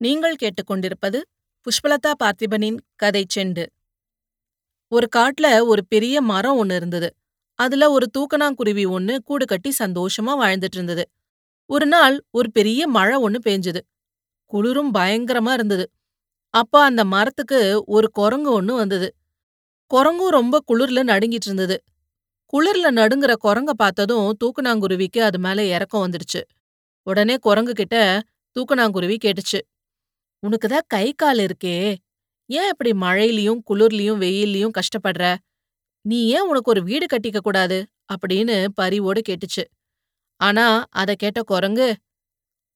நீங்கள் கேட்டுக்கொண்டிருப்பது புஷ்பலதா பார்த்திபனின் கதை செண்டு. ஒரு காட்டுல ஒரு பெரிய மரம் ஒன்னு இருந்தது. அதுல ஒரு தூக்கணாங்குருவி ஒன்னு கூடு கட்டி சந்தோஷமா வாழ்ந்துட்டு இருந்தது. ஒரு நாள் ஒரு பெரிய மழை ஒன்னு பெஞ்சது. குளிரும் பயங்கரமா இருந்தது. அப்ப அந்த மரத்துக்கு ஒரு குரங்கு ஒன்னு வந்தது. குரங்கும் ரொம்ப குளிர்ல நடுங்கிட்டு இருந்தது. குளிர்ல நடுங்கிற குரங்க பார்த்ததும் தூக்கணாங்குருவிக்கு அது மேல இறக்கம் வந்துடுச்சு. உடனே குரங்கு கிட்ட தூக்கணாங்குருவி கேட்டுச்சு. உனக்கு தான் கை கால் இருக்கே. ஏன் இப்படி மழையிலயும் குளிர்லயும் வெயில்லயும் கஷ்டப்படுற? நீ ஏன் உனக்கு ஒரு வீடு கட்டிக்க கூடாது? அப்படின்னு பரிவோடு கேட்டுச்சு. ஆனா அத கேட்ட குரங்கு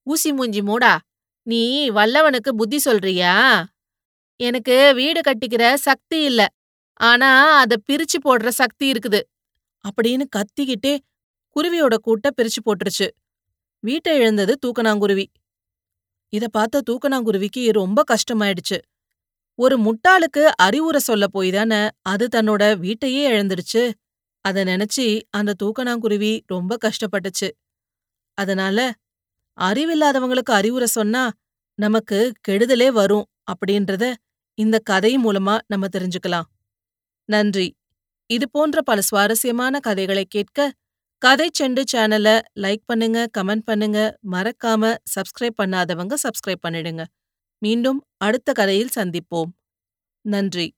ஊசி மூஞ்சி மூடா? நீ வல்லவனுக்கு புத்தி சொல்றியா? எனக்கு வீடு கட்டிக்கிற சக்தி இல்ல. ஆனா அத பிரிச்சு போடுற சக்தி இருக்குது. அப்படின்னு கத்திக்கிட்டே குருவியோட கூட்ட பிரிச்சு போட்டுருச்சு. வீட்டை எழுந்தது தூக்கணாங்குருவி. இத பார்த்த தூக்கணாங்குருவிக்கு ரொம்ப கஷ்டமாயிடுச்சு. ஒரு முட்டாளுக்கு அறிவுரை சொல்ல போய் தானே அது தன்னோட வீட்டையே இழந்துடுச்சு. அத நினைச்சு அந்த தூக்கணாங்குருவி ரொம்ப கஷ்டப்பட்டுச்சு. அதனால அறிவில்லாதவங்களுக்கு அறிவுரை சொன்னா நமக்கு கெடுதலே வரும் அப்படின்றத இந்த கதை மூலமா நம்ம தெரிஞ்சுக்கலாம். நன்றி. இது போன்ற பல சுவாரஸ்யமான கதைகளை கேட்க கதை செண்டு சேனல லைக் பண்ணுங்க கமெண்ட் பண்ணுங்க. மறக்காம சப்ஸ்கிரைப் பண்ணாதவங்க சப்ஸ்கிரைப் பண்ணிடுங்க. மீண்டும் அடுத்த கதையில் சந்திப்போம். நன்றி.